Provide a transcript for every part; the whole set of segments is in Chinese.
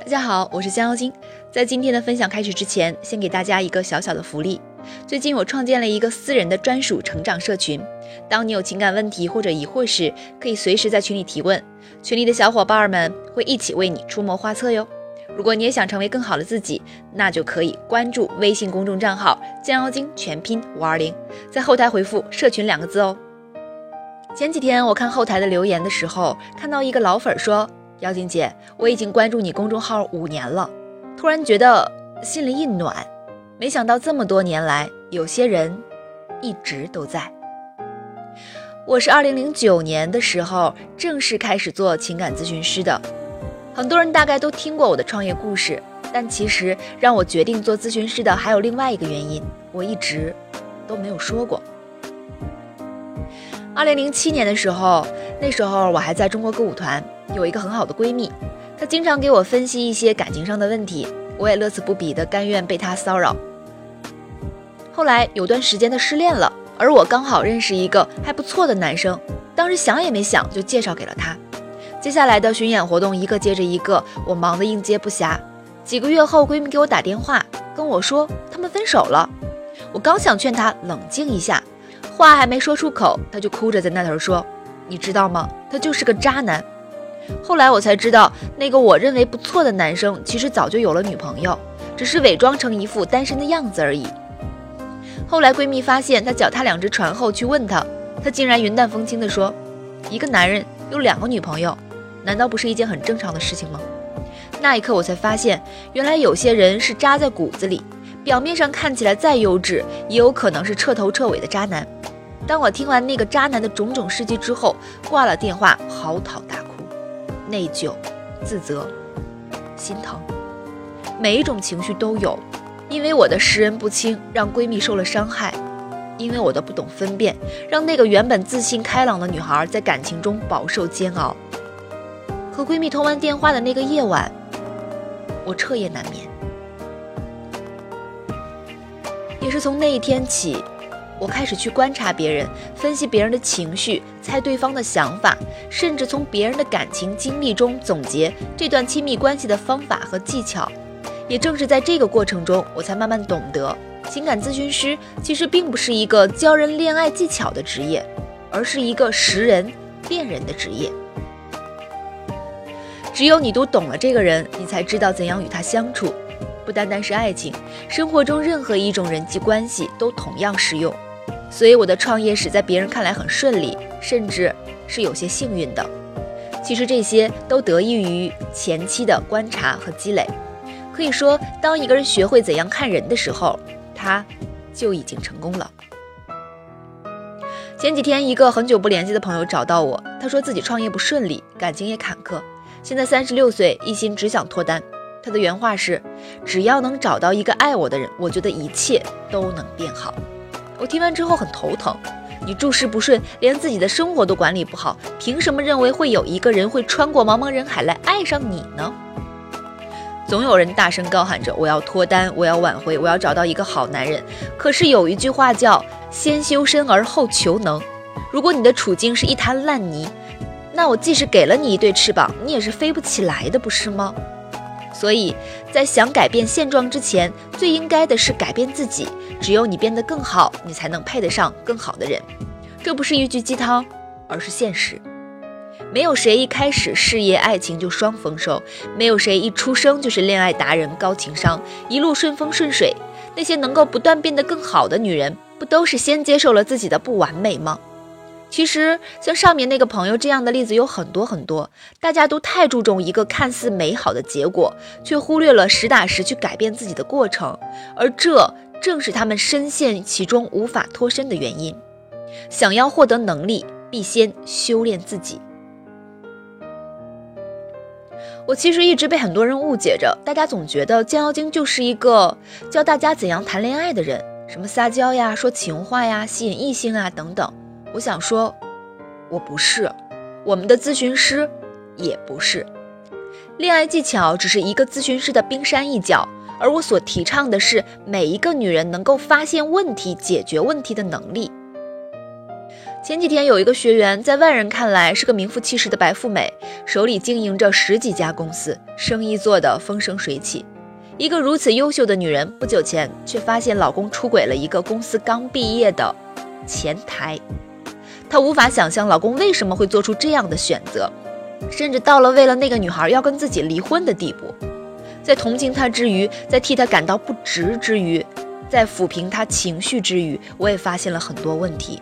大家好，我是江妖精。在今天的分享开始之前，先给大家一个小小的福利。最近我创建了一个私人的专属成长社群，当你有情感问题或者疑惑时，可以随时在群里提问，群里的小伙伴们会一起为你出谋划策哟。如果你也想成为更好的自己，那就可以关注微信公众账号“江妖精”全拼五二零，在后台回复“社群”两个字哦。前几天我看后台的留言的时候，看到一个老粉说。妖精姐，我已经关注你公众号五年了，突然觉得心里一暖。没想到这么多年来，有些人一直都在。我是二零零九年的时候正式开始做情感咨询师的，很多人大概都听过我的创业故事，但其实让我决定做咨询师的还有另外一个原因，我一直都没有说过。二零零七年的时候，那时候我还在中国歌舞团。有一个很好的闺蜜，她经常给我分析一些感情上的问题，我也乐此不疲的甘愿被她骚扰。后来有段时间她失恋了，而我刚好认识一个还不错的男生，当时想也没想就介绍给了她。接下来的巡演活动一个接着一个，我忙得应接不暇。几个月后，闺蜜给我打电话跟我说他们分手了。我刚想劝她冷静一下，话还没说出口，她就哭着在那头说：“你知道吗？他就是个渣男。”后来我才知道，那个我认为不错的男生，其实早就有了女朋友，只是伪装成一副单身的样子而已。后来闺蜜发现他脚踏两只船后去问他，他竟然云淡风轻地说：“一个男人有两个女朋友，难道不是一件很正常的事情吗？”那一刻我才发现，原来有些人是扎在骨子里，表面上看起来再优质，也有可能是彻头彻尾的渣男。当我听完那个渣男的种种事迹之后，挂了电话，嚎啕大哭。内疚、自责、心疼，每一种情绪都有。因为我的识人不清，让闺蜜受了伤害；因为我的不懂分辨，让那个原本自信开朗的女孩在感情中饱受煎熬。和闺蜜通完电话的那个夜晚，我彻夜难眠。也是从那一天起。我开始去观察别人，分析别人的情绪，猜对方的想法，甚至从别人的感情经历中总结这段亲密关系的方法和技巧。也正是在这个过程中，我才慢慢懂得，情感咨询师其实并不是一个教人恋爱技巧的职业，而是一个识人、辨人的职业。只有你读懂了这个人，你才知道怎样与他相处。不单单是爱情，生活中任何一种人际关系都同样适用。所以我的创业史在别人看来很顺利，甚至是有些幸运的。其实这些都得益于前期的观察和积累。可以说，当一个人学会怎样看人的时候，他就已经成功了。前几天，一个很久不联系的朋友找到我，他说自己创业不顺利，感情也坎坷，现在三十六岁，一心只想脱单。他的原话是：“只要能找到一个爱我的人，我觉得一切都能变好。”我听完之后很头疼，你诸事不顺，连自己的生活都管理不好，凭什么认为会有一个人会穿过茫茫人海来爱上你呢？总有人大声高喊着我要脱单，我要挽回，我要找到一个好男人。可是有一句话叫先修身而后求能。如果你的处境是一滩烂泥，那我即使给了你一对翅膀，你也是飞不起来的，不是吗？所以在想改变现状之前，最应该的是改变自己。只有你变得更好，你才能配得上更好的人。这不是一句鸡汤，而是现实。没有谁一开始事业爱情就双丰收，没有谁一出生就是恋爱达人、高情商，一路顺风顺水。那些能够不断变得更好的女人，不都是先接受了自己的不完美吗？其实，像上面那个朋友这样的例子有很多很多。大家都太注重一个看似美好的结果，却忽略了实打实去改变自己的过程，而这正是他们深陷其中无法脱身的原因。想要获得能力，必先修炼自己。我其实一直被很多人误解着，大家总觉得江妖精就是一个教大家怎样谈恋爱的人，什么撒娇呀、说情话呀、吸引异性啊等等。我想说，我不是，我们的咨询师也不是。恋爱技巧只是一个咨询师的冰山一角，而我所提倡的是每一个女人能够发现问题、解决问题的能力。前几天有一个学员，在外人看来是个名副其实的白富美，手里经营着十几家公司，生意做得风生水起。一个如此优秀的女人，不久前却发现老公出轨了一个公司刚毕业的前台。她无法想象老公为什么会做出这样的选择，甚至到了为了那个女孩要跟自己离婚的地步。在同情她之余，在替她感到不值之余，在抚平她情绪之余，我也发现了很多问题。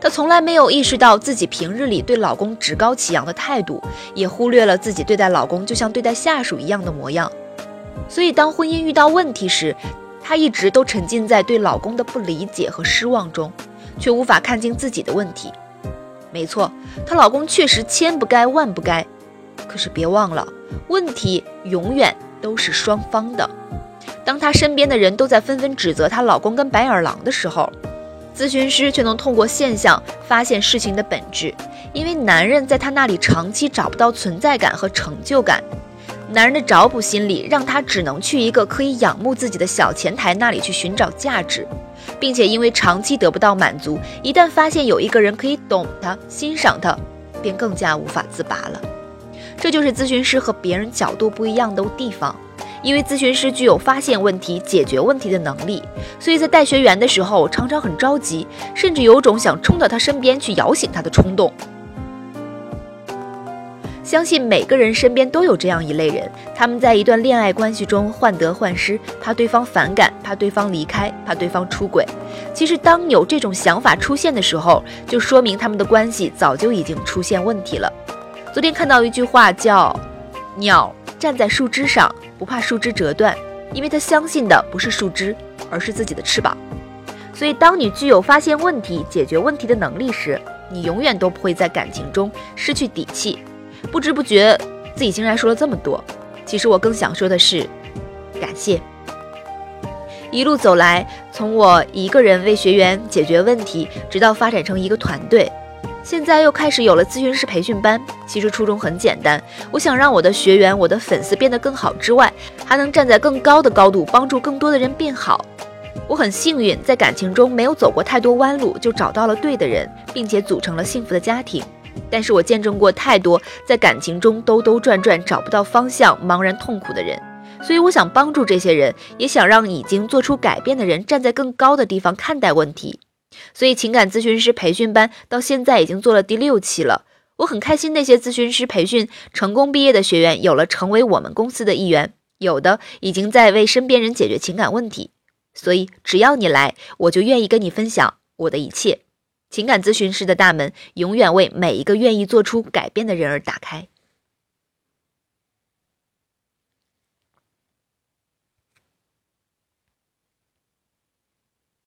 她从来没有意识到自己平日里对老公趾高气扬的态度，也忽略了自己对待老公就像对待下属一样的模样。所以，当婚姻遇到问题时，她一直都沉浸在对老公的不理解和失望中，却无法看清自己的问题。没错，她老公确实千不该万不该，可是别忘了，问题永远都是双方的。当她身边的人都在纷纷指责她老公跟白眼狼的时候，咨询师却能通过现象发现事情的本质，因为男人在她那里长期找不到存在感和成就感，男人的找补心理让他只能去一个可以仰慕自己的小前台那里去寻找价值，并且因为长期得不到满足，一旦发现有一个人可以懂他、欣赏他，便更加无法自拔了。这就是咨询师和别人角度不一样的地方。因为咨询师具有发现问题、解决问题的能力，所以在带学员的时候常常很着急，甚至有种想冲到他身边去摇醒他的冲动。相信每个人身边都有这样一类人，他们在一段恋爱关系中患得患失，怕对方反感，怕对方离开，怕对方出轨。其实，当有这种想法出现的时候，就说明他们的关系早就已经出现问题了。昨天看到一句话叫“鸟”。站在树枝上，不怕树枝折断，因为他相信的不是树枝，而是自己的翅膀。所以，当你具有发现问题、解决问题的能力时，你永远都不会在感情中失去底气。不知不觉，自己竟然说了这么多。其实我更想说的是，感谢。一路走来，从我一个人为学员解决问题，直到发展成一个团队。现在又开始有了咨询师培训班，其实初衷很简单，我想让我的学员、我的粉丝变得更好之外，还能站在更高的高度帮助更多的人变好。我很幸运，在感情中没有走过太多弯路，就找到了对的人，并且组成了幸福的家庭。但是我见证过太多在感情中兜兜转转找不到方向、茫然痛苦的人，所以我想帮助这些人，也想让已经做出改变的人站在更高的地方看待问题。所以，情感咨询师培训班到现在已经做了第六期了。我很开心，那些咨询师培训成功毕业的学员，有了成为我们公司的一员，有的已经在为身边人解决情感问题。所以，只要你来，我就愿意跟你分享我的一切。情感咨询师的大门永远为每一个愿意做出改变的人而打开。